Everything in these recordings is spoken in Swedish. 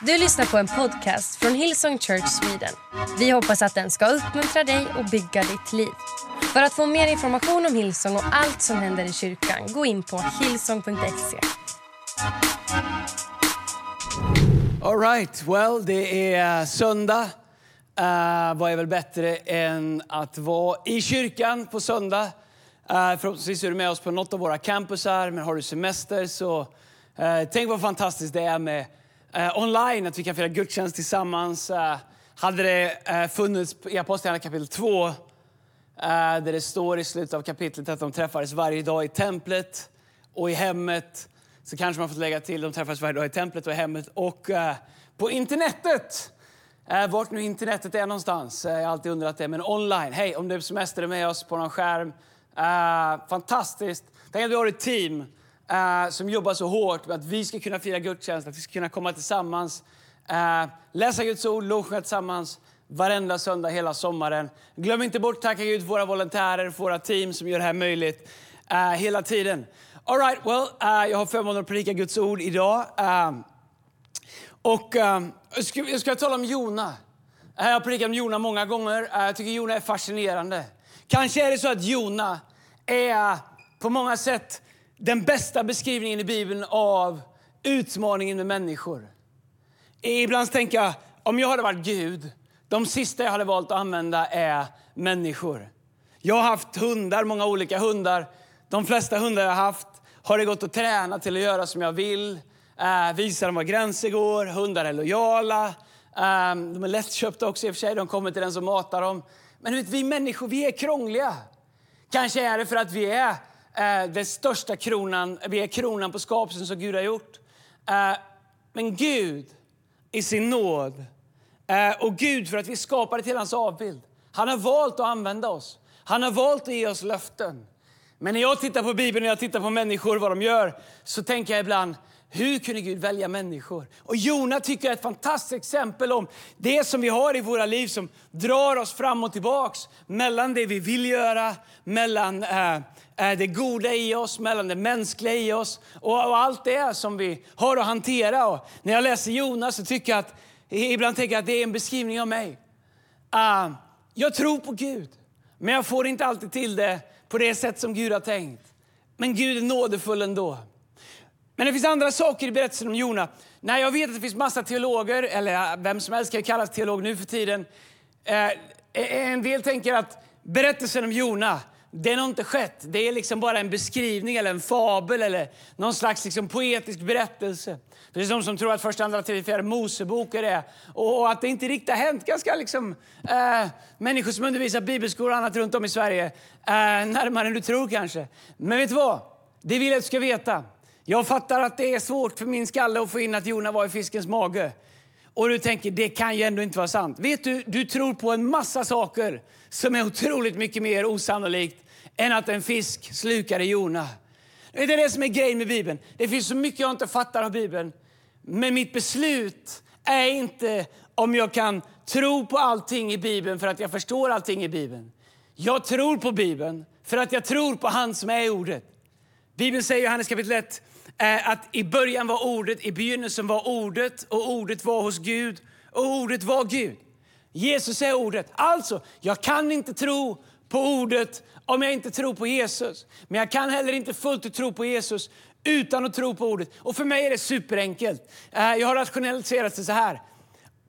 Du lyssnar på en podcast från Hillsong Church Sweden. Vi hoppas att den ska uppmuntra dig och bygga ditt liv. För att få mer information om Hillsong och allt som händer i kyrkan, gå in på hillsong.se. All right, well, det är eh, söndag. Uh, vad är väl bättre än att vara i kyrkan på söndag? Uh, förhoppningsvis är du med oss på något av våra campusar, men har du semester så uh, tänk vad fantastiskt det är med eh, online, att vi kan fira gudstjänst tillsammans. Eh, hade det eh, funnits i Apostlagärningarna kapitel 2, eh, där det står i slutet av kapitlet att de träffades varje dag i templet och i hemmet, så kanske man fått lägga till de träffades varje dag i templet och i hemmet och eh, på internetet. Eh, vart nu internetet är någonstans. Eh, jag har alltid undrat det. Men online. Hej, om du är semester med oss på någon skärm. Eh, fantastiskt. Tänk att vi har ett team eh, som jobbar så hårt med att vi ska kunna fira gudstjänst, att vi ska kunna komma tillsammans, eh, läsa Guds ord, lovsjunga tillsammans varenda söndag hela sommaren. Glöm inte bort att tacka Gud våra volontärer, våra team som gör det här möjligt eh, hela tiden. All right, well, eh, jag har förmånen att predika Guds ord idag. Eh, och uh, jag ska tala om Jona. Jag har predikat om Jona många gånger. Uh, jag tycker Jona är fascinerande. Kanske är det så att Jona är på många sätt den bästa beskrivningen i Bibeln av utmaningen med människor. Ibland tänker om jag hade varit Gud, de sista jag hade valt att använda är människor. Jag har haft hundar, många olika hundar. De flesta hundar jag har haft har det gått att träna till att göra som jag vill eh, visa dem var gränser går, hundar är lojala. Eh, de är lättköpta också i och för sig, de kommer till den som matar dem. Men vet, vi människor, vi är krångliga. Kanske är det för att vi är eh, den största kronan, vi är kronan på skapelsen som Gud har gjort. Eh, men Gud i sin nåd eh, och Gud för att vi skapade till hans avbild. Han har valt att använda oss. Han har valt att ge oss löften. Men när jag tittar på Bibeln och jag tittar på människor, vad de gör, så tänker jag ibland, hur kunde Gud välja människor? Och Jona tycker jag är ett fantastiskt exempel om det som vi har i våra liv som drar oss fram och tillbaks mellan det vi vill göra, mellan äh, det goda i oss, mellan det mänskliga i oss och, och allt det som vi har att hantera. Och när jag läser Jona så tycker jag att, ibland tänker jag att det är en beskrivning av mig. Uh, jag tror på Gud, men jag får inte alltid till det på det sätt som Gud har tänkt. Men Gud är nådefull ändå. Men det finns andra saker i berättelsen om Jona. Nej, jag vet att det finns massa teologer, eller vem som helst kan kallas teolog nu för tiden. Eh, eh, en del tänker att berättelsen om Jona, den har inte skett. Det är liksom bara en beskrivning eller en fabel eller någon slags liksom poetisk berättelse. Precis är de som tror att första, andra, tredje, fjärde Mosebok är det. Och att det inte riktigt har hänt ganska liksom, äh, människor som undervisar bibelskolor och annat runt om i Sverige. Äh, närmare än du tror kanske. Men vet du vad? Det vill jag att du ska veta. Jag fattar att det är svårt för min skalle att få in att Jona var i fiskens mage. Och du tänker, det kan ju ändå inte vara sant. Vet du, du tror på en massa saker som är otroligt mycket mer osannolikt än att en fisk slukade Jona. Det är det som är grejen med Bibeln. Det finns så mycket jag inte fattar av Bibeln. Men mitt beslut är inte om jag kan tro på allting i Bibeln för att jag förstår allting i Bibeln. Jag tror på Bibeln för att jag tror på han som är i ordet. Bibeln säger i Johannes kapitel 1 eh, att i början var ordet, i begynnelsen var ordet och ordet var hos Gud och ordet var Gud. Jesus är ordet. Alltså, jag kan inte tro på ordet om jag inte tror på Jesus. Men jag kan heller inte fullt ut tro på Jesus utan att tro på ordet. Och för mig är det superenkelt. Eh, jag har rationaliserat det så här.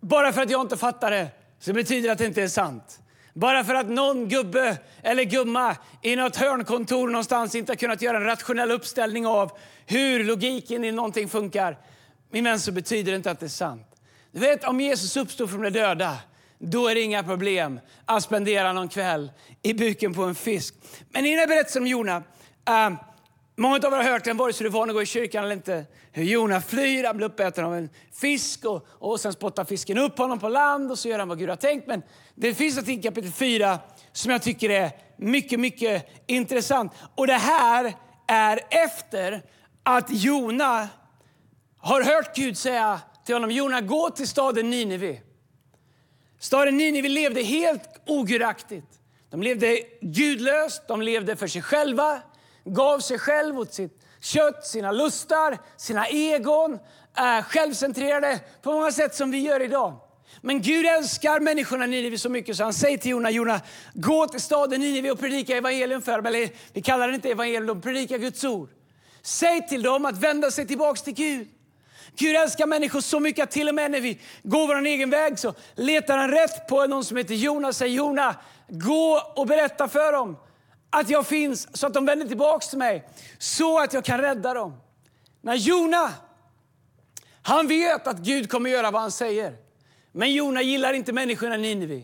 Bara för att jag inte fattar det så betyder det att det inte är sant. Bara för att någon gubbe eller gumma i något hörnkontor någonstans inte har kunnat göra en rationell uppställning av hur logiken i någonting funkar. Min vän, så betyder det inte att det är sant. Du vet, om Jesus uppstod från de döda, då är det inga problem att spendera någon kväll i buken på en fisk. Men i den här berättelsen om Jona, uh, Många av er har hört den, vare sig du är van att gå i kyrkan eller inte. Hur Jona flyr, han blir uppäten av en fisk och, och sen spottar fisken upp honom på land och så gör han vad Gud har tänkt. Men det finns något i kapitel 4 som jag tycker är mycket, mycket intressant. Och det här är efter att Jona har hört Gud säga till honom, Jona gå till staden Nineve. Staden Nineve levde helt ogudaktigt. De levde gudlöst, de levde för sig själva gav sig själv åt sitt kött, sina lustar, sina egon. är självcentrerade på många sätt som vi gör idag. Men Gud älskar människorna i Nineve så mycket så han säger till Jona, Jona gå till staden Nineve och predika evangelium för dem. Eller vi kallar det inte evangelium, de predikar Guds ord. Säg till dem att vända sig tillbaks till Gud. Gud älskar människor så mycket att till och med när vi går vår egen väg så letar han rätt på någon som heter Jona och säger Jona, gå och berätta för dem att jag finns så att de vänder tillbaka till mig så att jag kan rädda dem. När Jona, han vet att Gud kommer göra vad han säger. Men Jona gillar inte människorna i Nineve.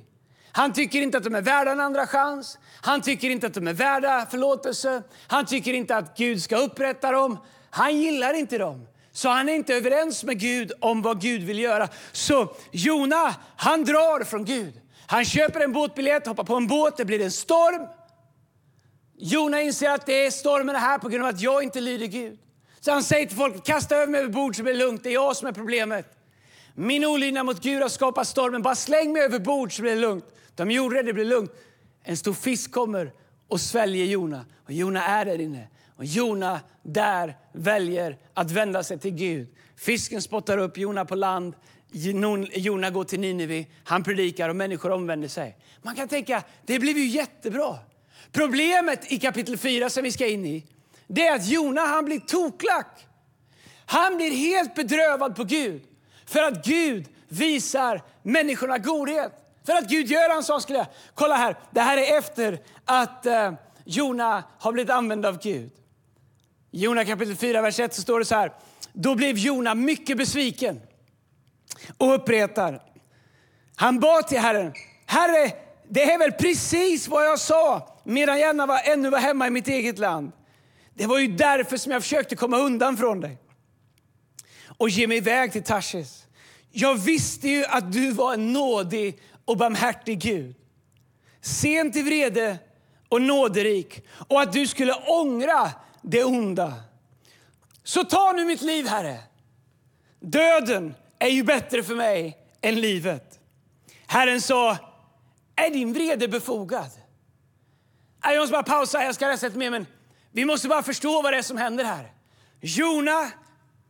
Han tycker inte att de är värda en andra chans. Han tycker inte att de är värda förlåtelse. Han tycker inte att Gud ska upprätta dem. Han gillar inte dem. Så han är inte överens med Gud om vad Gud vill göra. Så Jona, han drar från Gud. Han köper en båtbiljett, hoppar på en båt, det blir en storm. Jona inser att det är stormen här på grund av att jag inte lyder Gud. Så han säger till folket, kasta över mig över bord så blir det lugnt, det är jag som är problemet. Min olydnad mot Gud har skapat stormen, bara släng mig över bord så blir det lugnt. De gjorde det, det blev lugnt. En stor fisk kommer och sväljer Jona. Och Jona är där inne. Och Jona där väljer att vända sig till Gud. Fisken spottar upp Jona på land. Jona går till Nineve, han predikar och människor omvänder sig. Man kan tänka, det blev ju jättebra. Problemet i kapitel 4 som vi ska in i, det är att Jona han blir toklack. Han blir helt bedrövad på Gud för att Gud visar människorna godhet. För att Gud gör en sak. Kolla här, det här är efter att eh, Jona har blivit använd av Gud. Jona kapitel 4, vers 1 så står det så här. Då blev Jona mycket besviken och uppretad. Han bad till Herren. Herre, det är väl precis vad jag sa medan jag var, ännu var hemma i mitt eget land. Det var ju därför som jag försökte komma undan från dig och ge mig iväg till Tarsis. Jag visste ju att du var en nådig och barmhärtig Gud. Sent i vrede och nåderik och att du skulle ångra det onda. Så ta nu mitt liv, Herre. Döden är ju bättre för mig än livet. Herren sa, är din vrede befogad? Jag måste bara pausa, jag ska läsa lite mer, men vi måste bara förstå vad det är som händer här. Jona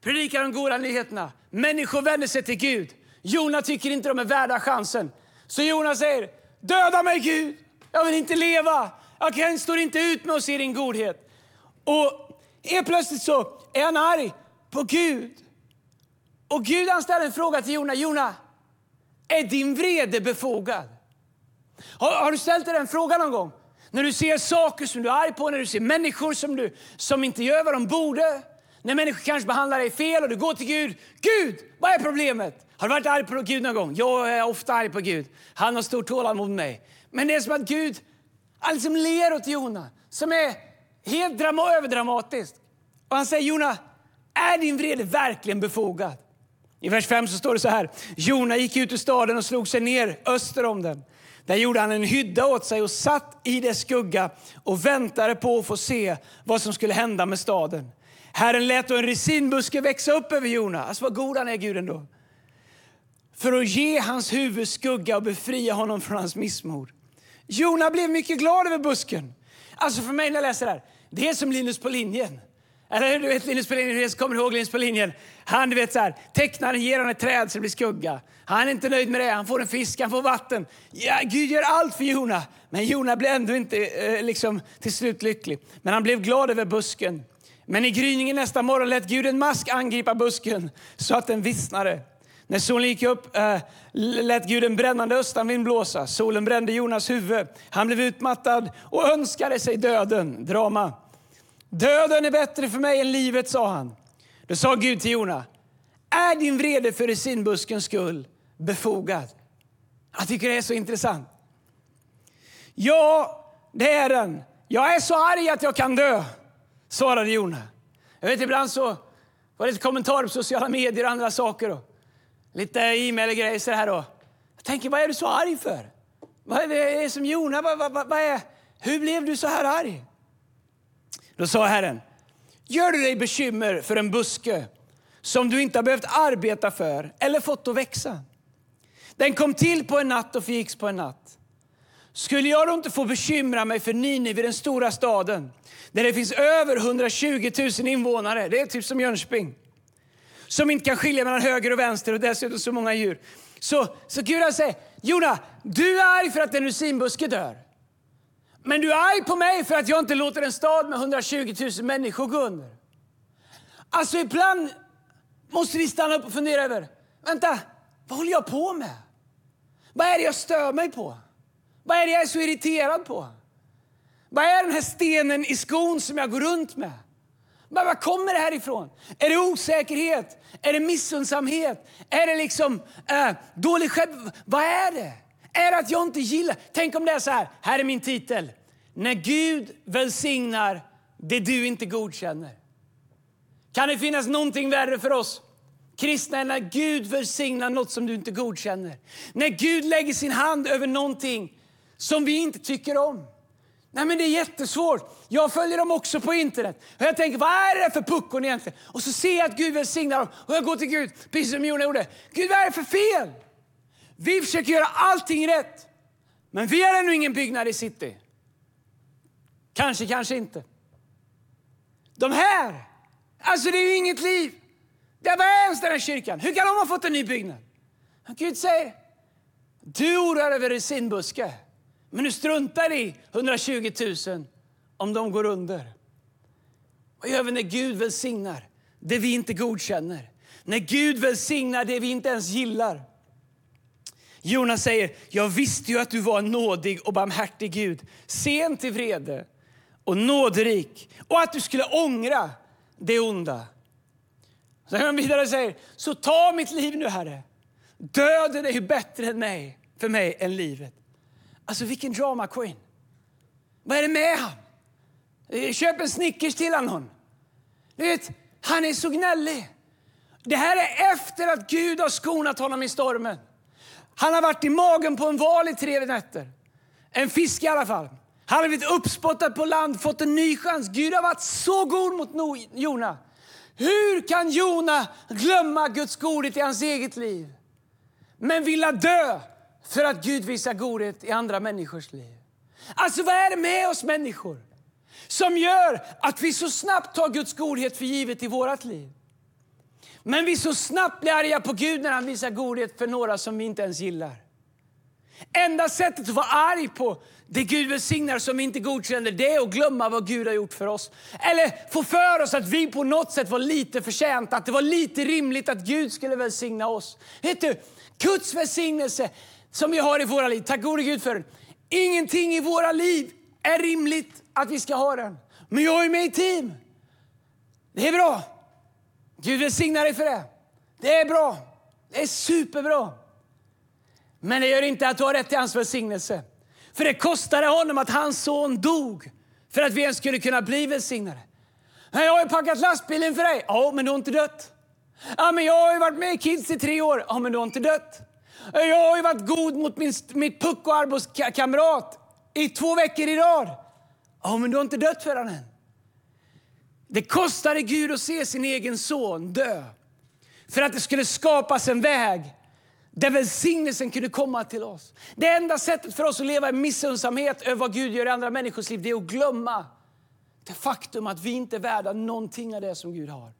predikar de goda nyheterna. Människor vänder sig till Gud. Jona tycker inte de är värda chansen. Så Jona säger, döda mig Gud, jag vill inte leva. Jag kan, står inte ut med att se din godhet. Och helt plötsligt så är han arg på Gud. Och Gud han ställer en fråga till Jona. Jona, är din vrede befogad? Har, har, du ställt dig den frågan någon gång? När du ser saker som du är arg på, när du ser människor som, du, som inte gör vad de borde. När människor kanske behandlar dig fel och du går till Gud. Gud, vad är problemet? Har du varit arg på Gud någon gång? Jag är ofta arg på Gud. Han har stort tålamod med mig. Men det är som att Gud han liksom ler åt Jona, som är helt drama överdramatiskt. Och han säger Jona, är din vrede verkligen befogad? I vers 5 så står det så här. Jona gick ut ur staden och slog sig ner öster om den. Där gjorde han en hydda åt sig och satt i dess skugga och väntade på att få se vad som skulle hända med staden. Herren lät en resinbuske växa upp över Jona. Alltså vad god han är Gud ändå. För att ge hans huvud skugga och befria honom från hans missmod. Jona blev mycket glad över busken. Alltså för mig när jag läser det här, det är som Linus på linjen. Eller du vet Linus på linjen, kommer ihåg Linus på linjen? Han du vet så här, tecknaren ger honom ett träd så det blir skugga. Han är inte nöjd med det, han får en fisk, han får vatten. Ja, Gud gör allt för Jona. Men Jona blev ändå inte eh, liksom, till slut lycklig. Men han blev glad över busken. Men i gryningen nästa morgon lät Gud en mask angripa busken så att den vissnade. När solen gick upp eh, lät Gud en brännande östanvind blåsa. Solen brände Jonas huvud. Han blev utmattad och önskade sig döden. Drama. Döden är bättre för mig än livet, sa han. Då sa Gud till Jona, är din vrede för resinbuskens skull befogad? Jag tycker det är så intressant. Ja, det är den. Jag är så arg att jag kan dö, svarade Jona. Jag vet ibland så var det kommentarer på sociala medier och andra saker. Då. Lite e-mail och grejer så här då. Jag tänker, vad är du så arg för? Vad är det som Jona? Vad, vad, vad är, hur blev du så här arg? Då sa Herren, gör du dig bekymmer för en buske som du inte har behövt arbeta för eller fått att växa? Den kom till på en natt och förgicks på en natt. Skulle jag då inte få bekymra mig för Nineve, den stora staden, där det finns över 120 000 invånare, det är typ som Jönköping. som inte kan skilja mellan höger och vänster och dessutom så många djur. Så, så Gud han säger, Jona, du är arg för att en rusinbuske dör. Men du är arg på mig för att jag inte låter en stad med 120 000 människor gå under. Alltså ibland måste vi stanna upp och fundera över, vänta, vad håller jag på med? Vad är det jag stör mig på? Vad är det jag är så irriterad på? Vad är den här stenen i skon som jag går runt med? Men Var kommer det här ifrån? Är det osäkerhet? Är det missundsamhet? Är det liksom äh, dålig själv... Vad är det? Är att jag inte gillar... Tänk om det är så här, här är min titel. När Gud välsignar det du inte godkänner. Kan det finnas någonting värre för oss kristna än när Gud välsignar något som du inte godkänner? När Gud lägger sin hand över någonting som vi inte tycker om. Nej men det är jättesvårt. Jag följer dem också på internet. Och jag tänker, vad är det för puckon egentligen? Och så ser jag att Gud välsignar dem. Och jag går till Gud, precis som Jona gjorde. Gud, vad är det för fel? Vi försöker göra allting rätt. Men vi har ännu ingen byggnad i city. Kanske, kanske inte. De här, alltså det är ju inget liv. Det var ens den här kyrkan. Hur kan de ha fått en ny byggnad? Gud säger, du oroar över resinbuske. Men du struntar i 120 000 om de går under. Vad gör vi när Gud välsignar det vi inte godkänner? När Gud välsignar det vi inte ens gillar? Jonas säger, jag visste ju att du var en nådig och barmhärtig Gud, sent i vrede och nåderik och att du skulle ångra det onda. Så han vidare säger, så ta mitt liv nu Herre. Döden är ju bättre än mig, för mig än livet. Alltså vilken drama queen. Vad är det med han? Köp en Snickers till honom. Du vet, han är så gnällig. Det här är efter att Gud har skonat honom i stormen. Han har varit i magen på en val i tre nätter. En fisk i alla fall. Han har blivit uppspottad på land, fått en ny chans. Gud har varit så god mot Jona. Hur kan Jona glömma Guds godhet i hans eget liv? Men vilja dö för att Gud visar godhet i andra människors liv. Alltså vad är det med oss människor som gör att vi så snabbt tar Guds godhet för givet i vårt liv? Men vi så snabbt blir arga på Gud när han visar godhet för några som vi inte ens gillar. Enda sättet att vara arg på det Gud välsignar som vi inte godkänner, det är att glömma vad Gud har gjort för oss. Eller få för oss att vi på något sätt var lite förtjänta, att det var lite rimligt att Gud skulle välsigna oss. Vet du, Guds välsignelse som vi har i våra liv. Tack gode Gud för den. Ingenting i våra liv är rimligt att vi ska ha den. Men jag är med i team. Det är bra. Gud välsignar dig för det. Det är bra. Det är superbra. Men det gör inte att du har rätt till hans välsignelse. För det kostade honom att hans son dog för att vi ens skulle kunna bli välsignade. Jag har ju packat lastbilen för dig. Ja, men du har inte dött. Ja, men jag har ju varit med i Kids i tre år. Ja, men du har inte dött. Jag har ju varit god mot min, mitt puck och arbetskamrat i två veckor i rad. Ja, men du har inte dött för den än. Det kostade Gud att se sin egen son dö för att det skulle skapas en väg där välsignelsen kunde komma till oss. Det enda sättet för oss att leva i missunnsamhet över vad Gud gör i andra människors liv det är att glömma det faktum att vi inte är värda någonting av det som Gud har.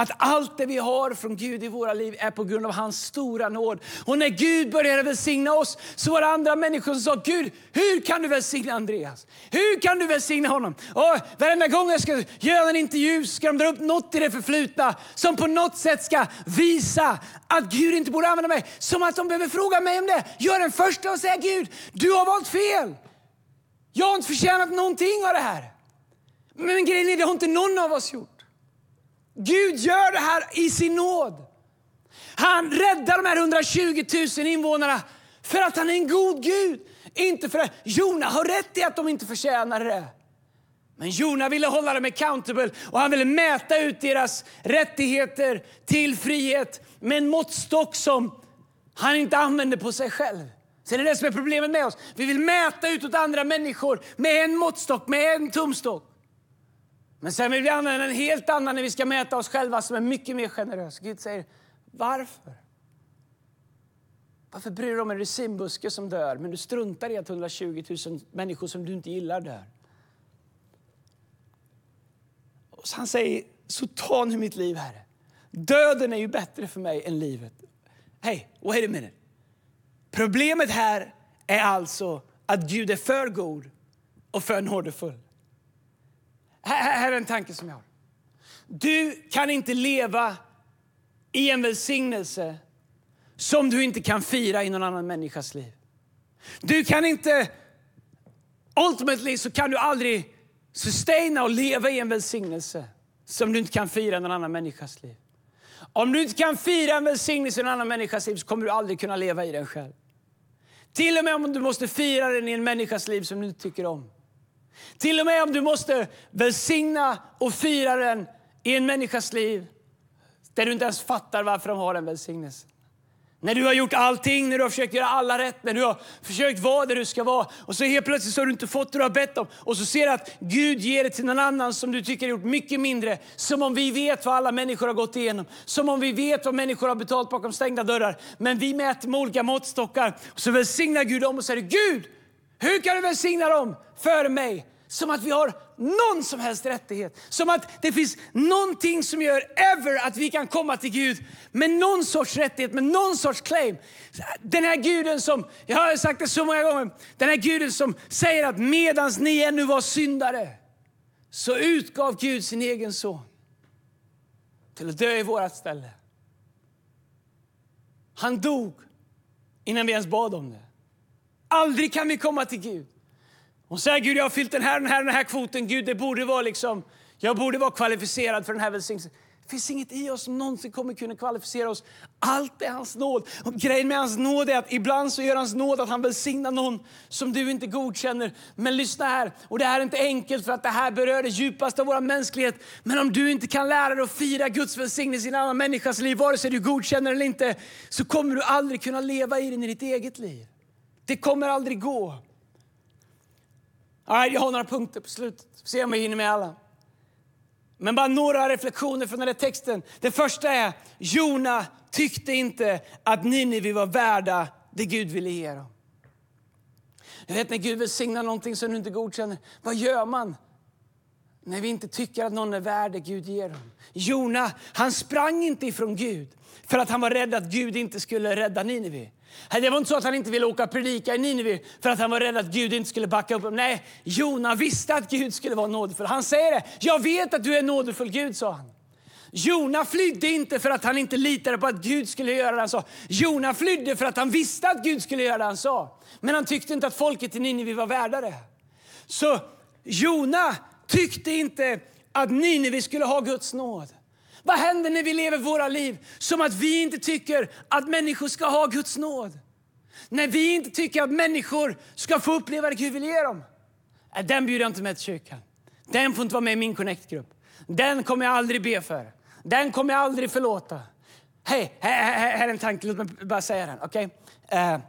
Att allt det vi har från Gud i våra liv är på grund av hans stora nåd. Och när Gud började välsigna oss så var det andra människor som sa, Gud, hur kan du välsigna Andreas? Hur kan du välsigna honom? Och varenda gång jag ska göra en intervju ska de dra upp något i det förflutna som på något sätt ska visa att Gud inte borde använda mig. Som att de behöver fråga mig om det. Jag är den första att säga, Gud, du har valt fel. Jag har inte förtjänat någonting av det här. Men grejen är, det har inte någon av oss gjort. Gud gör det här i sin nåd. Han räddar de här 120 000 invånarna för att han är en god Gud. Inte för att Jona har rätt i att de inte förtjänar det. Men Jona ville hålla dem accountable och han ville mäta ut deras rättigheter till frihet med en måttstock som han inte använde på sig själv. Sen är det som är problemet med oss. Vi vill mäta ut åt andra människor med en måttstock, med en tumstock. Men sen vill vi använda en helt annan när vi ska mäta oss själva som är mycket mer generös. Gud säger, varför? Varför bryr du dig om en resinbuske som dör men du struntar i att 120 000 människor som du inte gillar dör? Och så han säger, så ta nu mitt liv Herre. Döden är ju bättre för mig än livet. Hej, wait a minute. Problemet här är alltså att Gud är för god och för nådefull. Här, här är en tanke som jag har. Du kan inte leva i en välsignelse som du inte kan fira i någon annan människas liv. Du kan inte, ultimately så kan du aldrig sustaina och leva i en välsignelse som du inte kan fira i någon annan människas liv. Om du inte kan fira en välsignelse i en annan människas liv så kommer du aldrig kunna leva i den själv. Till och med om du måste fira den i en människas liv som du inte tycker om. Till och med om du måste välsigna och fira den i en människas liv där du inte ens fattar varför de har den välsignelsen. När du har gjort allting, när du har försökt göra alla rätt, när du har försökt vara där du ska vara och så helt plötsligt så har du inte fått det du har bett om och så ser du att Gud ger det till någon annan som du tycker har gjort mycket mindre. Som om vi vet vad alla människor har gått igenom, som om vi vet vad människor har betalt bakom stängda dörrar. Men vi mäter med olika måttstockar och så välsignar Gud dem och säger Gud, hur kan du välsigna dem före mig? Som att vi har någon som helst rättighet. Som att det finns någonting som gör ever att vi kan komma till Gud med någon sorts rättighet, med någon sorts claim. Den här guden som, jag har sagt det så många gånger, den här guden som säger att medans ni ännu var syndare så utgav Gud sin egen son till att dö i vårt ställe. Han dog innan vi ens bad om det. Aldrig kan vi komma till Gud och säger Gud, jag har fyllt den här, den här, den här kvoten. Gud, det borde vara liksom, jag borde vara kvalificerad för den här välsignelsen. Det finns inget i oss som någonsin kommer kunna kvalificera oss. Allt är hans nåd. Och grejen med hans nåd är att ibland så gör hans nåd att han välsignar någon som du inte godkänner. Men lyssna här, och det här är inte enkelt för att det här berör det djupaste av vår mänsklighet. Men om du inte kan lära dig att fira Guds välsignelse i en annan människas liv, vare sig du godkänner eller inte, så kommer du aldrig kunna leva i den i ditt eget liv. Det kommer aldrig gå. Right, jag har några punkter på slutet. Se om jag hinner med alla. Men bara några reflektioner från den här texten. Det första är, Jona tyckte inte att Nineve var värda det Gud ville ge dem. Jag vet när Gud välsignar någonting som du inte godkänner, vad gör man? När vi inte tycker att någon är värd det Gud ger dem. Jona, han sprang inte ifrån Gud för att han var rädd att Gud inte skulle rädda Nineve. Det var inte så att han inte ville åka och predika i Nineve för att han var rädd att Gud inte skulle backa upp honom. Nej, Jona visste att Gud skulle vara nådefull. Han säger det. Jag vet att du är nådefull Gud, sa han. Jona flydde inte för att han inte litade på att Gud skulle göra det han sa. Jona flydde för att han visste att Gud skulle göra det han sa. Men han tyckte inte att folket i Nineve var värda det. Så Jona tyckte inte att Nineve skulle ha Guds nåd. Vad händer när vi lever våra liv som att vi inte tycker att människor ska ha Guds nåd? När vi inte tycker att människor ska få uppleva det Gud vill ge dem? Den bjuder jag inte med till kyrkan. Den får inte vara med i min connect-grupp. Den kommer jag aldrig be för. Den kommer jag aldrig förlåta. Hej, här, här, här är en tanke. Låt mig bara säga den. Okay? Uh, eh,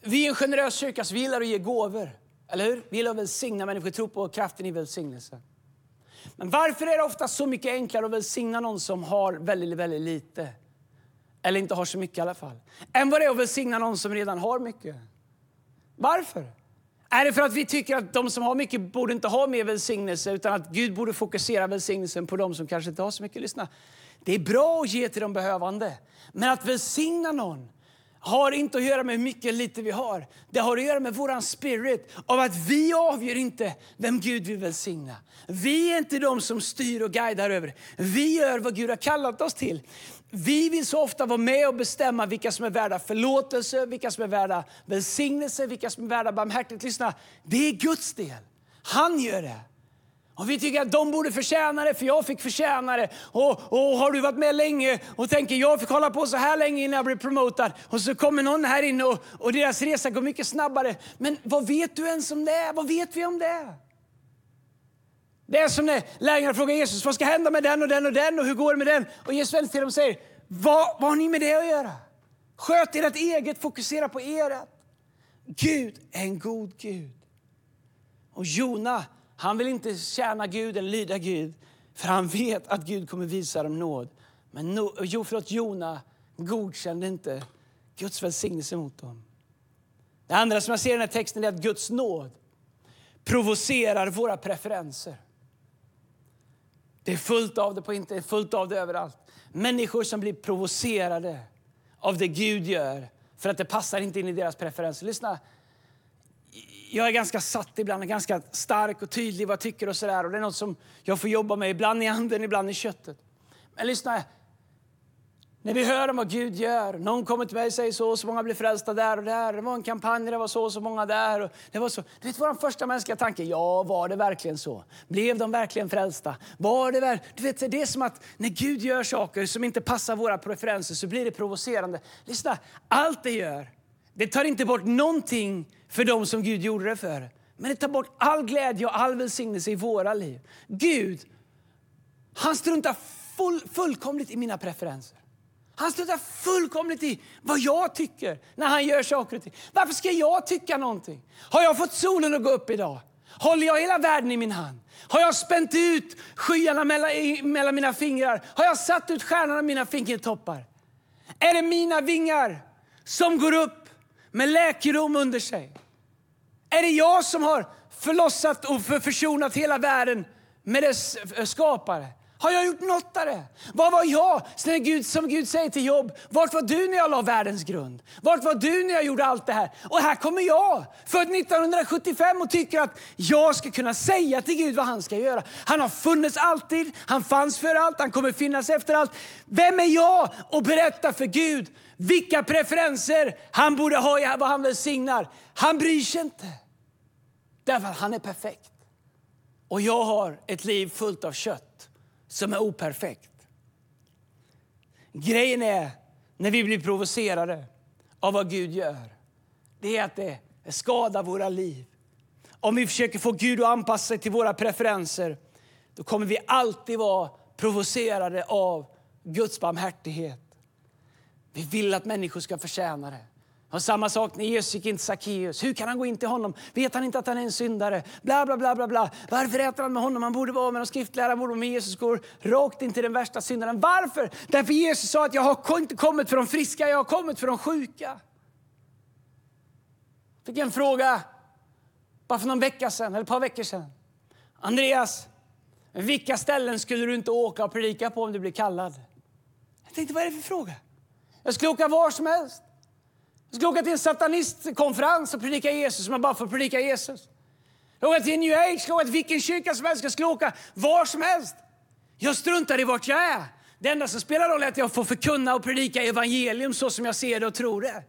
vi är en generös kyrka, så vi gillar att ge gåvor. Eller hur? Vi gillar att välsigna människor, tro på kraften i välsignelse. Men varför är det ofta så mycket enklare att välsigna någon som har väldigt, väldigt lite? Eller inte har så mycket i alla fall. Än vad det är att välsigna någon som redan har mycket. Varför? Är det för att vi tycker att de som har mycket borde inte ha mer välsignelse utan att Gud borde fokusera välsignelsen på de som kanske inte har så mycket? Lyssna. Det är bra att ge till de behövande. Men att välsigna någon har inte att göra med hur mycket lite vi har. Det har att göra med våran spirit av att vi avgör inte vem Gud vill välsigna. Vi är inte de som styr och guidar över. Vi gör vad Gud har kallat oss till. Vi vill så ofta vara med och bestämma vilka som är värda förlåtelse, vilka som är värda välsignelse, vilka som är värda barmhärtighet. Lyssna, det är Guds del. Han gör det. Och vi tycker att de borde förtjäna det, för jag fick förtjäna det. Och, och har du varit med länge och tänker jag fick hålla på så här länge innan jag blev promotad. Och så kommer någon här inne och, och deras resa går mycket snabbare. Men vad vet du ens om det? Vad vet vi om det? Det är som när lärjungarna frågar Jesus vad ska hända med den och den och den och hur går det med den? Och Jesus vänder till dem och säger vad, vad har ni med det att göra? Sköt ert eget, fokusera på ert. Gud är en god Gud. Och Jona han vill inte tjäna Gud eller lyda Gud, för han vet att Gud kommer visa dem nåd. Men no, jo, förlåt, Jona godkände inte Guds välsignelse mot dem. Det andra som jag ser i den här texten är att Guds nåd provocerar våra preferenser. Det är fullt av det på inte, fullt av det överallt. Människor som blir provocerade av det Gud gör för att det passar inte in i deras preferenser. Lyssna, jag är ganska satt ibland, ganska stark och tydlig vad jag tycker och sådär. Och det är något som jag får jobba med, ibland i anden, ibland i köttet. Men lyssna, när vi hör om vad Gud gör, någon kommer till mig och säger så och så många blir frälsta där och där. Det var en kampanj, det var så och så många där. Och det var så. Du vet vår första mänskliga tanke, ja var det verkligen så? Blev de verkligen frälsta? Var det väl? Du vet, det är som att när Gud gör saker som inte passar våra preferenser så blir det provocerande. Lyssna, allt det gör, det tar inte bort någonting för dem som Gud gjorde det för. Men det tar bort all glädje och all välsignelse i våra liv. Gud, han struntar full, fullkomligt i mina preferenser. Han struntar fullkomligt i vad jag tycker när han gör saker och ting. Varför ska jag tycka någonting? Har jag fått solen att gå upp idag? Håller jag hela världen i min hand? Har jag spänt ut skyarna mellan, mellan mina fingrar? Har jag satt ut stjärnorna i mina fingertoppar? Är det mina vingar som går upp med läkedom under sig? Är det jag som har förlossat och försonat hela världen med dess eh, skapare? Har jag gjort något av det? Vad var jag? Gud, som Gud säger till Jobb, vart var du när jag la världens grund? Vart var du när jag gjorde allt det här? Och här kommer jag, född 1975 och tycker att jag ska kunna säga till Gud vad han ska göra. Han har funnits alltid, han fanns för allt, han kommer finnas efter allt. Vem är jag att berätta för Gud vilka preferenser han borde ha, vad han välsignar? Han bryr sig inte. Därför att han är perfekt. Och jag har ett liv fullt av kött som är operfekt. Grejen är, när vi blir provocerade av vad Gud gör, det är att det skadar våra liv. Om vi försöker få Gud att anpassa sig till våra preferenser, då kommer vi alltid vara provocerade av Guds barmhärtighet. Vi vill att människor ska förtjäna det. Och samma sak när Jesus gick in till Sackeus. Hur kan han gå in till honom? Vet han inte att han är en syndare? Bla, bla, bla, bla, bla. Varför äter han med honom? Han borde vara med de skriftlärare. Borde med Jesus går rakt in till den värsta syndaren. Varför? Därför Jesus sa att jag har inte kommit för de friska, jag har kommit för de sjuka. Jag fick en fråga bara för någon vecka sedan, eller ett par veckor sedan. Andreas, vilka ställen skulle du inte åka och predika på om du blir kallad? Jag tänkte, vad är det för fråga? Jag skulle åka var som helst. Jag skulle åka till en satanistkonferens och predika Jesus, som jag bara får predika Jesus. Jag åka till New Age, jag åka till vilken kyrka som helst, jag skulle åka var som helst. Jag struntar i vart jag är. Det enda som spelar roll är att jag får förkunna och predika evangelium så som jag ser det och tror det.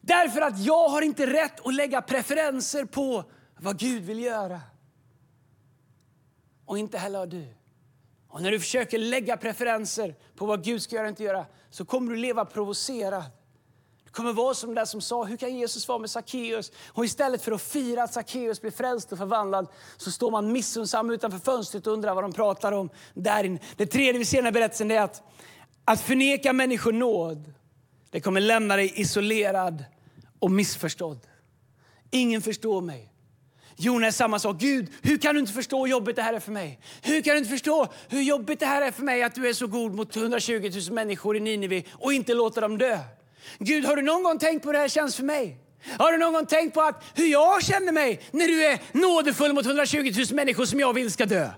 Därför att jag har inte rätt att lägga preferenser på vad Gud vill göra. Och inte heller har du. Och när du försöker lägga preferenser på vad Gud ska göra och inte göra så kommer du leva provocerad kommer vara som den som sa, hur kan Jesus vara med Sackeus? Och istället för att fira att Sackeus blir frälst och förvandlad så står man missunnsam utanför fönstret och undrar vad de pratar om där inne. Det tredje vi ser i den här berättelsen är att, att förneka människor nåd, det kommer lämna dig isolerad och missförstådd. Ingen förstår mig. Jona är samma sak. Gud, hur kan du inte förstå hur jobbigt det här är för mig? Hur kan du inte förstå hur jobbigt det här är för mig att du är så god mot 120 000 människor i Nineve och inte låter dem dö? Gud, har du någon gång tänkt på hur det här känns för mig? Har du någon gång tänkt på att hur jag känner mig när du är nådefull mot 120 000 människor som jag vill ska dö?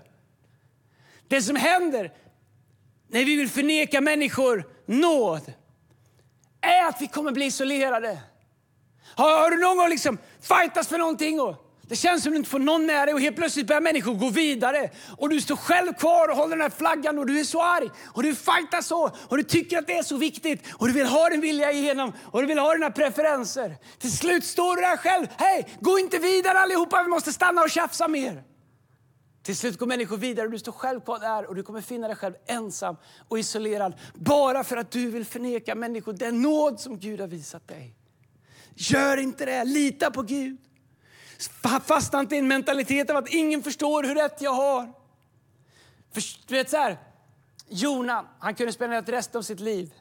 Det som händer när vi vill förneka människor nåd är att vi kommer bli isolerade. Har, har du någon gång liksom fightats för någonting och det känns som att du inte får någon med dig och helt plötsligt börjar människor gå vidare. Och du står själv kvar och håller den här flaggan och du är så arg. Och du fightar så och du tycker att det är så viktigt. Och du vill ha din vilja igenom och du vill ha dina preferenser. Till slut står du där själv. Hej, gå inte vidare allihopa, vi måste stanna och tjafsa mer. Till slut går människor vidare och du står själv kvar där och du kommer finna dig själv ensam och isolerad. Bara för att du vill förneka människor den nåd som Gud har visat dig. Gör inte det, lita på Gud. Fastna inte i en mentalitet av att ingen förstår hur rätt jag har. För, du vet så här, Jona, han kunde spendera resten av sitt liv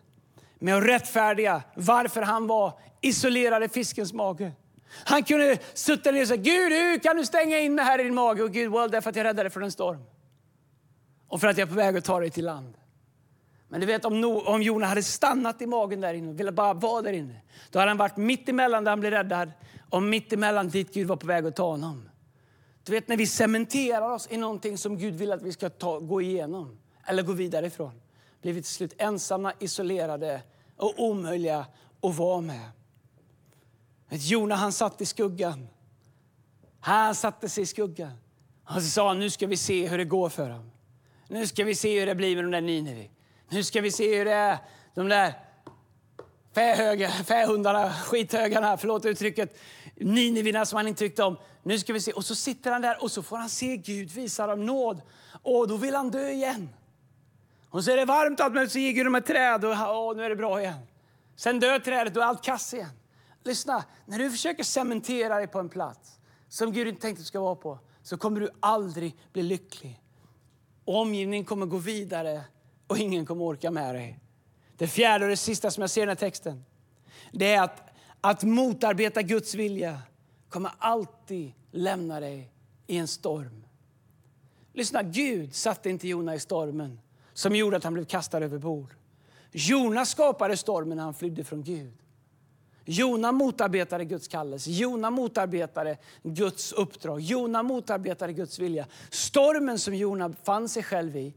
med att rättfärdiga varför han var isolerad i fiskens mage. Han kunde sutta ner och säga, Gud hur kan du stänga in mig här i din mage? Och Gud, well, därför att jag räddade dig från en storm. Och för att jag är på väg att ta dig till land. Men du vet om, no, om Jona hade stannat i magen där inne och ville bara vara där inne. Då hade han varit mitt emellan där han blev räddad och mitt emellan dit Gud var på väg att ta honom. Du vet när vi cementerar oss i någonting som Gud vill att vi ska ta, gå igenom eller gå vidare ifrån. Blir vi till slut ensamma, isolerade och omöjliga att vara med. Jona han satt i skuggan. Han satte sig i skuggan. Han sa nu ska vi se hur det går för dem. Nu ska vi se hur det blir med de där Ninevi. Nu ska vi se hur det är, de där fähöga, fähundarna, skithögarna, förlåt uttrycket, Ninivina som han inte tyckte om. Nu ska vi se. Och så sitter han där och så får han se Gud visa dem nåd. Och då vill han dö igen. Och så är det varmt och så ger Gud dem ett träd och åh, nu är det bra igen. Sen dör trädet och allt kass igen. Lyssna, när du försöker cementera dig på en plats som Gud inte tänkte att du ska vara på så kommer du aldrig bli lycklig. omgivningen kommer gå vidare och ingen kommer orka med dig. Det fjärde och det sista som jag ser i den här texten det är att, att motarbeta Guds vilja kommer alltid lämna dig i en storm. Lyssna, Gud satte inte Jona i stormen som gjorde att han blev kastad över bord. Jona skapade stormen när han flydde från Gud. Jona motarbetade Guds kallelse, Jona motarbetade Guds uppdrag, Jona motarbetade Guds vilja. Stormen som Jona fann sig själv i,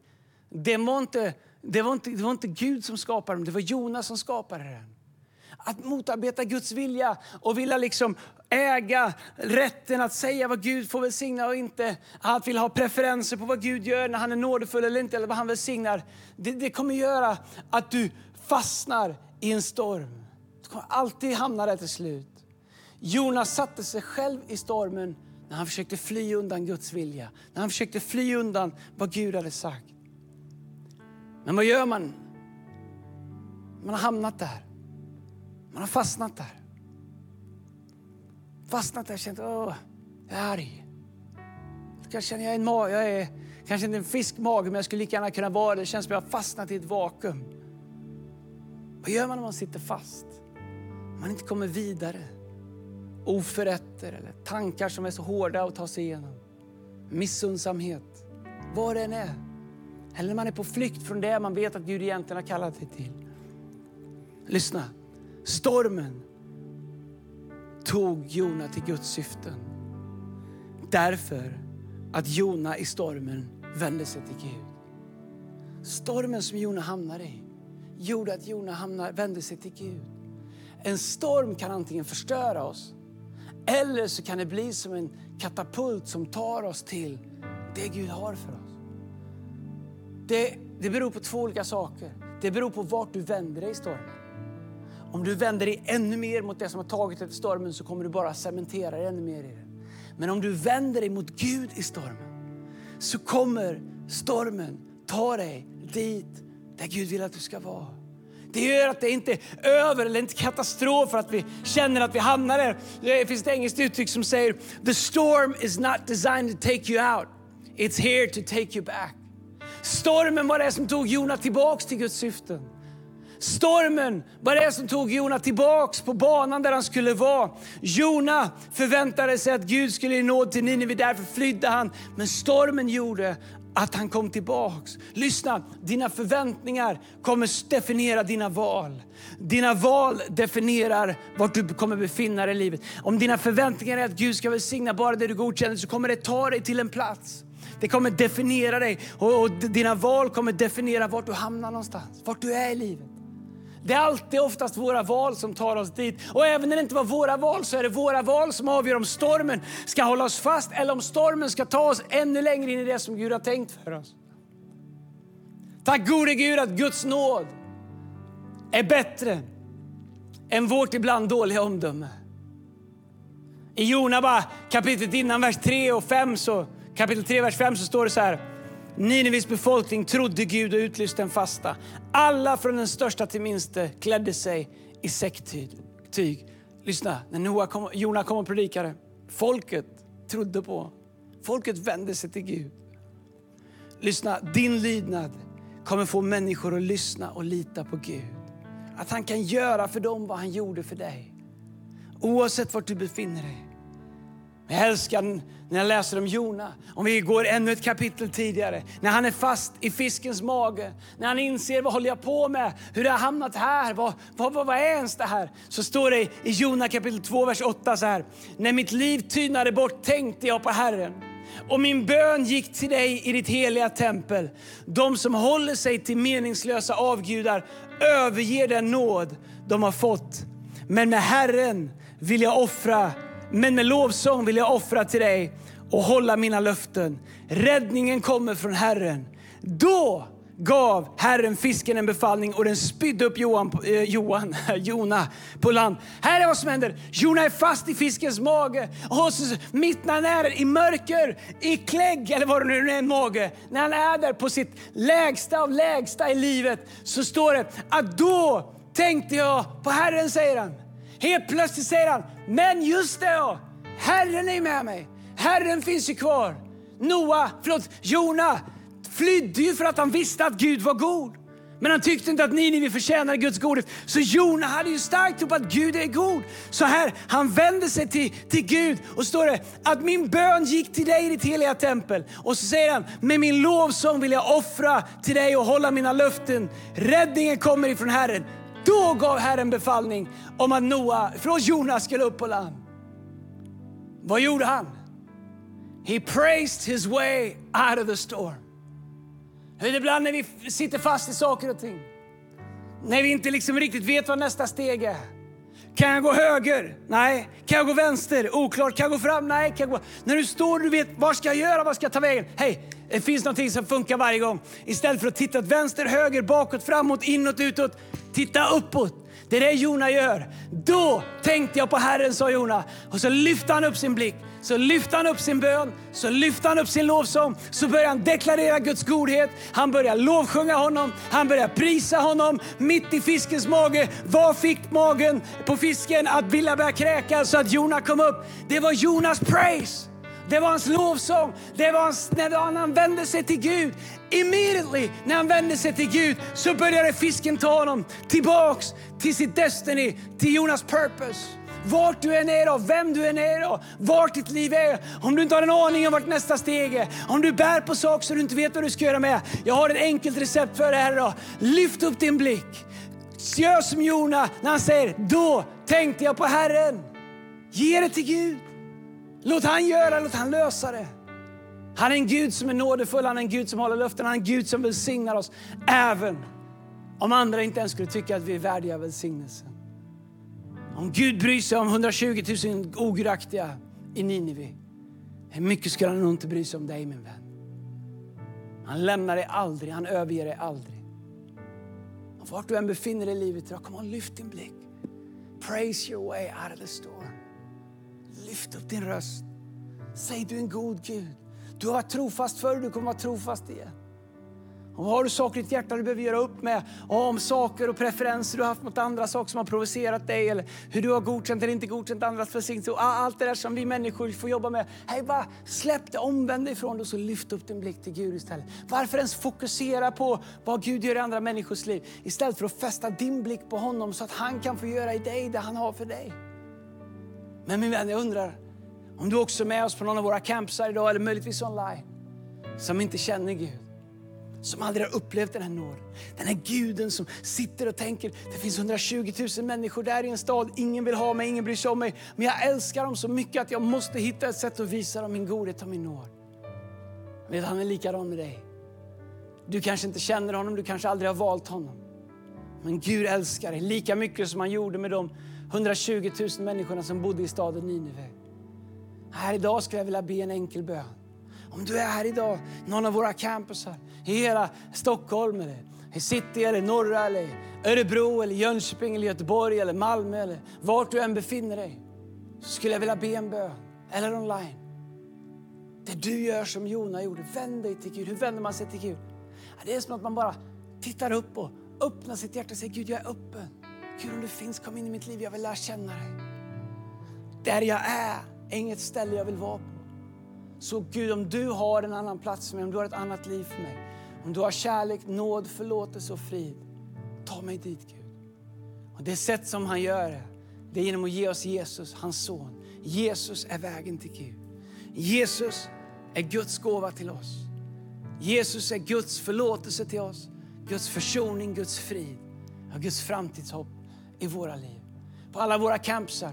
det var inte, det var inte, det var inte Gud som skapade den, det var Jonas som skapade den. Att motarbeta Guds vilja och vilja liksom äga rätten att säga vad Gud får välsigna och inte. Att vilja ha preferenser på vad Gud gör när han är nådefull eller inte, eller vad han välsignar. Det, det kommer göra att du fastnar i en storm. Du kommer alltid hamna där till slut. Jonas satte sig själv i stormen när han försökte fly undan Guds vilja. När han försökte fly undan vad Gud hade sagt. Men vad gör man? Man har hamnat där. Man har fastnat där. Fastnat där och känt, åh, jag är arg. Jag känner jag är en mag, jag är kanske inte en fiskmage, men jag skulle lika gärna kunna vara det. Det känns som jag har fastnat i ett vakuum. Vad gör man när man sitter fast? Man inte kommer vidare. Oförrätter eller tankar som är så hårda att ta sig igenom. Missundsamhet. Vad det än är. Eller när man är på flykt från det man vet att Gud egentligen har kallat dig till. Lyssna. Stormen tog Jona till Guds syften. Därför att Jona i stormen vände sig till Gud. Stormen som Jona hamnade i gjorde att Jona hamnade, vände sig till Gud. En storm kan antingen förstöra oss eller så kan det bli som en katapult som tar oss till det Gud har för oss. Det, det beror på två olika saker. Det beror på vart du vänder dig i stormen. Om du vänder dig ännu mer mot det som har tagit dig till stormen så kommer du bara cementera dig ännu mer i den. Men om du vänder dig mot Gud i stormen så kommer stormen ta dig dit där Gud vill att du ska vara. Det gör att det inte är över eller inte katastrof för att vi känner att vi hamnar där. Det finns ett engelskt uttryck som säger The storm is not designed to take you out. It's here to take you back. Stormen var det som tog Jona tillbaks till Guds syften. Stormen var det som tog Jona tillbaks på banan där han skulle vara. Jona förväntade sig att Gud skulle ge nåd till Nineve, därför flydde han. Men stormen gjorde att han kom tillbaks. Lyssna, dina förväntningar kommer definiera dina val. Dina val definierar vart du kommer befinna dig i livet. Om dina förväntningar är att Gud ska välsigna bara det du godkänner så kommer det ta dig till en plats. Det kommer definiera dig och, och dina val kommer definiera vart du hamnar någonstans, vart du är i livet. Det är alltid oftast våra val som tar oss dit. Och även när det inte var våra val så är det våra val som avgör om stormen ska hålla oss fast eller om stormen ska ta oss ännu längre in i det som Gud har tänkt för oss. Tack gode Gud att Guds nåd är bättre än vårt ibland dåliga omdöme. I Jona bara kapitlet innan, vers 3 och 5, så, kapitel 3, vers 5 så står det så här. Ninevis befolkning trodde Gud och utlyste en fasta. Alla från den största till minste klädde sig i säcktyg. Lyssna, när Noah kom, Jona kom och predikade, folket trodde på Folket vände sig till Gud. Lyssna, din lydnad kommer få människor att lyssna och lita på Gud. Att han kan göra för dem vad han gjorde för dig. Oavsett vart du befinner dig. Jag älskar när jag läser om Jona. Om vi går ännu ett kapitel tidigare. När han är fast i fiskens mage. När han inser vad håller jag på med? Hur har jag hamnat här? Vad, vad, vad, vad är ens det här? Så står det i Jona kapitel 2, vers 8 så här. När mitt liv tynade bort tänkte jag på Herren. Och min bön gick till dig i ditt heliga tempel. De som håller sig till meningslösa avgudar överger den nåd de har fått. Men med Herren vill jag offra, men med lovsång vill jag offra till dig och hålla mina löften. Räddningen kommer från Herren. Då gav Herren fisken en befallning och den spydde upp Johan, eh, Johan, Jona på land. Här är vad som händer. Jona är fast i fiskens mage. Och så, mitt när han är i mörker, i klägg eller vad det nu är, mage. När han är där på sitt lägsta av lägsta i livet så står det att då tänkte jag på Herren, säger han. Helt plötsligt säger han, men just det ja, Herren är med mig. Herren finns ju kvar. Noa, förlåt, Jona flydde ju för att han visste att Gud var god. Men han tyckte inte att Ninive förtjänade Guds godhet. Så Jona hade ju starkt tro på att Gud är god. Så här, han vände sig till, till Gud och står det att min bön gick till dig i ditt heliga tempel. Och så säger han, med min lovsång vill jag offra till dig och hålla mina löften. Räddningen kommer ifrån Herren. Då gav Herren befallning om att Noa, från Jonas, skulle upp på land. Vad gjorde han? He praised his way out of the storm. Ibland när vi sitter fast i saker och ting, när vi inte liksom riktigt vet vad nästa steg är. Kan jag gå höger? Nej. Kan jag gå vänster? Oklart. Kan jag gå fram? Nej. Kan jag gå... När du står och du vet vad ska jag göra, vad ska jag ta vägen? Hej, det finns någonting som funkar varje gång. Istället för att titta åt vänster, höger, bakåt, framåt, inåt, utåt. Titta uppåt. Det är det Jona gör. Då tänkte jag på Herren, sa Jona. Och så lyfte han upp sin blick, så lyfte han upp sin bön, så lyfte han upp sin lovsång. Så började han deklarera Guds godhet. Han började lovsjunga honom, han började prisa honom. Mitt i fiskens mage, vad fick magen på fisken att vilja börja kräkas så att Jona kom upp? Det var Jonas praise. Det var hans lovsång. Det var hans, när han vände sig till Gud. Immediately när han vände sig till Gud så började fisken ta honom tillbaks till sitt destiny, till Jonas purpose. Vart du än är idag, vem du än är idag, vart ditt liv är. Om du inte har en aning om vart nästa steg är, om du bär på saker som du inte vet vad du ska göra med. Jag har ett enkelt recept för det här idag. Lyft upp din blick. Gör som Jona när han säger, då tänkte jag på Herren. Ge det till Gud. Låt han göra, låt han lösa det. Han är en Gud som är nådefull, han är en Gud som håller löften, han är en Gud som välsignar oss. Även om andra inte ens skulle tycka att vi är värdiga välsignelsen. Om Gud bryr sig om 120 000 ogudaktiga i Ninive, hur mycket skulle han nog inte bry sig om dig min vän? Han lämnar dig aldrig, han överger dig aldrig. Och vart du än befinner dig i livet idag, kom och lyft din blick. Praise your way out of the storm. Lyft upp din röst. Säg du är en god Gud. Du har varit trofast förr, du kommer vara trofast igen. Och har du saker i ditt hjärta du behöver göra upp med om saker och preferenser du har haft mot andra saker som har provocerat dig eller hur du har godkänt eller inte godkänt andras välsignelse allt det där som vi människor får jobba med. Hej, bara släpp det, omvänd dig ifrån det och så lyft upp din blick till Gud istället. Varför ens fokusera på vad Gud gör i andra människors liv istället för att fästa din blick på honom så att han kan få göra i dig det han har för dig. Men min vän, jag undrar om du också är med oss på någon av våra campsar idag eller möjligtvis online som inte känner Gud som aldrig har upplevt den här nåden. Den här guden som sitter och tänker, det finns 120 000 människor där i en stad, ingen vill ha mig, ingen bryr sig om mig. Men jag älskar dem så mycket att jag måste hitta ett sätt att visa dem min godhet och min nåd. Vet, han är likadan med dig. Du kanske inte känner honom, du kanske aldrig har valt honom. Men Gud älskar dig lika mycket som han gjorde med dem. 120 000 människorna som bodde i staden Nineve. Här idag skulle jag vilja be en enkel bön. Om du är här idag, någon av våra campusar i hela Stockholm, eller i city, eller norra, eller Örebro, eller Jönköping, eller Göteborg, eller Malmö, eller vart du än befinner dig, så skulle jag vilja be en bön, eller online. Det du gör som Jona gjorde, vänd dig till Gud. Hur vänder man sig till Gud? Det är som att man bara tittar upp och öppnar sitt hjärta och säger Gud, jag är öppen. Gud, om du finns, kom in i mitt liv. Jag vill lära känna dig. Där jag är, är inget ställe jag vill vara på. Så Gud, om du har en annan plats för mig, om du har ett annat liv för mig, om du har kärlek, nåd, förlåtelse och frid, ta mig dit Gud. Och det sätt som han gör det, det är genom att ge oss Jesus, hans son. Jesus är vägen till Gud. Jesus är Guds gåva till oss. Jesus är Guds förlåtelse till oss, Guds försoning, Guds frid och Guds framtidshopp i våra liv. På alla våra campsar,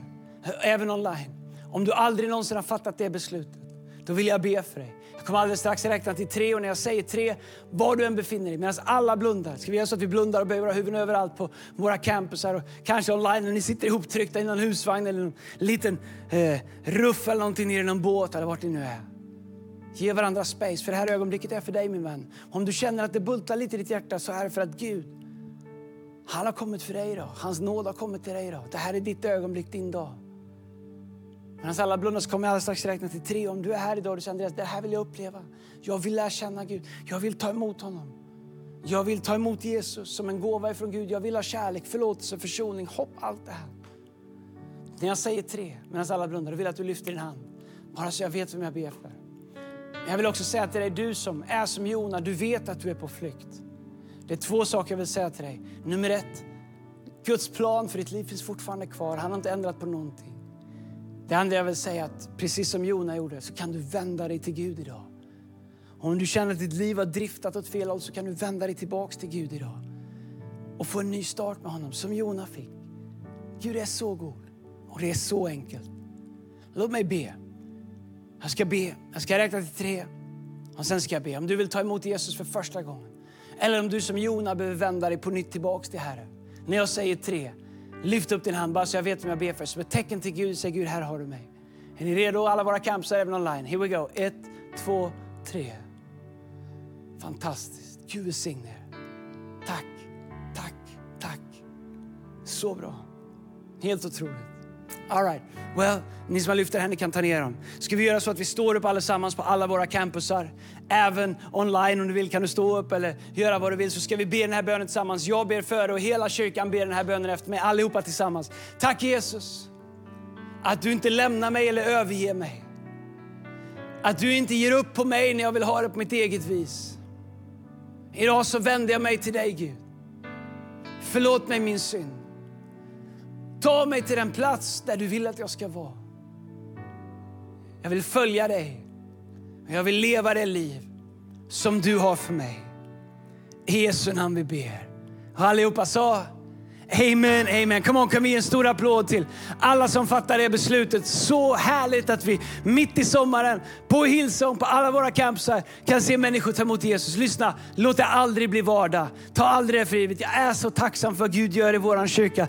även online. Om du aldrig någonsin har fattat det beslutet, då vill jag be för dig. Jag kommer alldeles strax räkna till tre och när jag säger tre, var du än befinner dig, medan alla blundar, ska vi göra så att vi blundar och böjer våra huvuden överallt på våra campusar och kanske online när ni sitter ihoptryckta i någon husvagn eller någon liten eh, ruff eller någonting nere i någon båt eller vart ni nu är. Ge varandra space, för det här ögonblicket är för dig min vän. Om du känner att det bultar lite i ditt hjärta så är det för att Gud, han har kommit för dig idag. Hans nåd har kommit till dig idag. Det här är ditt ögonblick, din dag. Medan alla blundar så kommer jag alldeles strax räkna till tre. Om du är här idag och du säger Andreas, det här vill jag uppleva. Jag vill lära känna Gud. Jag vill ta emot honom. Jag vill ta emot Jesus som en gåva ifrån Gud. Jag vill ha kärlek, förlåtelse, försoning, hopp, allt det här. När jag säger tre, medan alla blundar, då vill jag att du lyfter din hand. Bara så jag vet vem jag ber för. Jag vill också säga till dig, du som är som Jona, du vet att du är på flykt. Det är två saker jag vill säga till dig. Nummer ett, Guds plan för ditt liv finns fortfarande kvar. Han har inte ändrat på någonting. Det andra jag vill säga är att precis som Jona gjorde så kan du vända dig till Gud idag. Om du känner att ditt liv har driftat åt fel håll så kan du vända dig tillbaks till Gud idag och få en ny start med honom som Jona fick. Gud är så god och det är så enkelt. Låt mig be. Jag ska be, jag ska räkna till tre och sen ska jag be. Om du vill ta emot Jesus för första gången eller om du som Jona behöver vända dig på nytt tillbaks till Herren. När jag säger tre, lyft upp din hand bara så jag vet vem jag ber för. Som ett tecken till Gud, säg Gud, här har du mig. Är ni redo? Alla våra campsar även online. Here we go. Ett, två, tre. Fantastiskt. Gud välsigne er. Tack, tack, tack. Så bra. Helt otroligt. All right. Well, ni som har lyft händer kan ta ner dem. Ska vi göra så att vi står upp allesammans på alla våra campusar? Även online om du vill kan du stå upp eller göra vad du vill så ska vi be den här bönen tillsammans. Jag ber före och hela kyrkan ber den här bönen efter mig. Allihopa tillsammans. Tack Jesus att du inte lämnar mig eller överger mig. Att du inte ger upp på mig när jag vill ha det på mitt eget vis. Idag så vänder jag mig till dig Gud. Förlåt mig min synd. Ta mig till den plats där du vill att jag ska vara. Jag vill följa dig. Jag vill leva det liv som du har för mig. I Jesu namn vi ber. Och allihopa sa Amen, amen. Come on, kan vi ge en stor applåd till alla som fattar det beslutet. Så härligt att vi mitt i sommaren på Hillsong, på alla våra campsar kan se människor ta emot Jesus. Lyssna, låt det aldrig bli vardag. Ta aldrig det för givet. Jag är så tacksam för vad Gud gör i vår kyrka.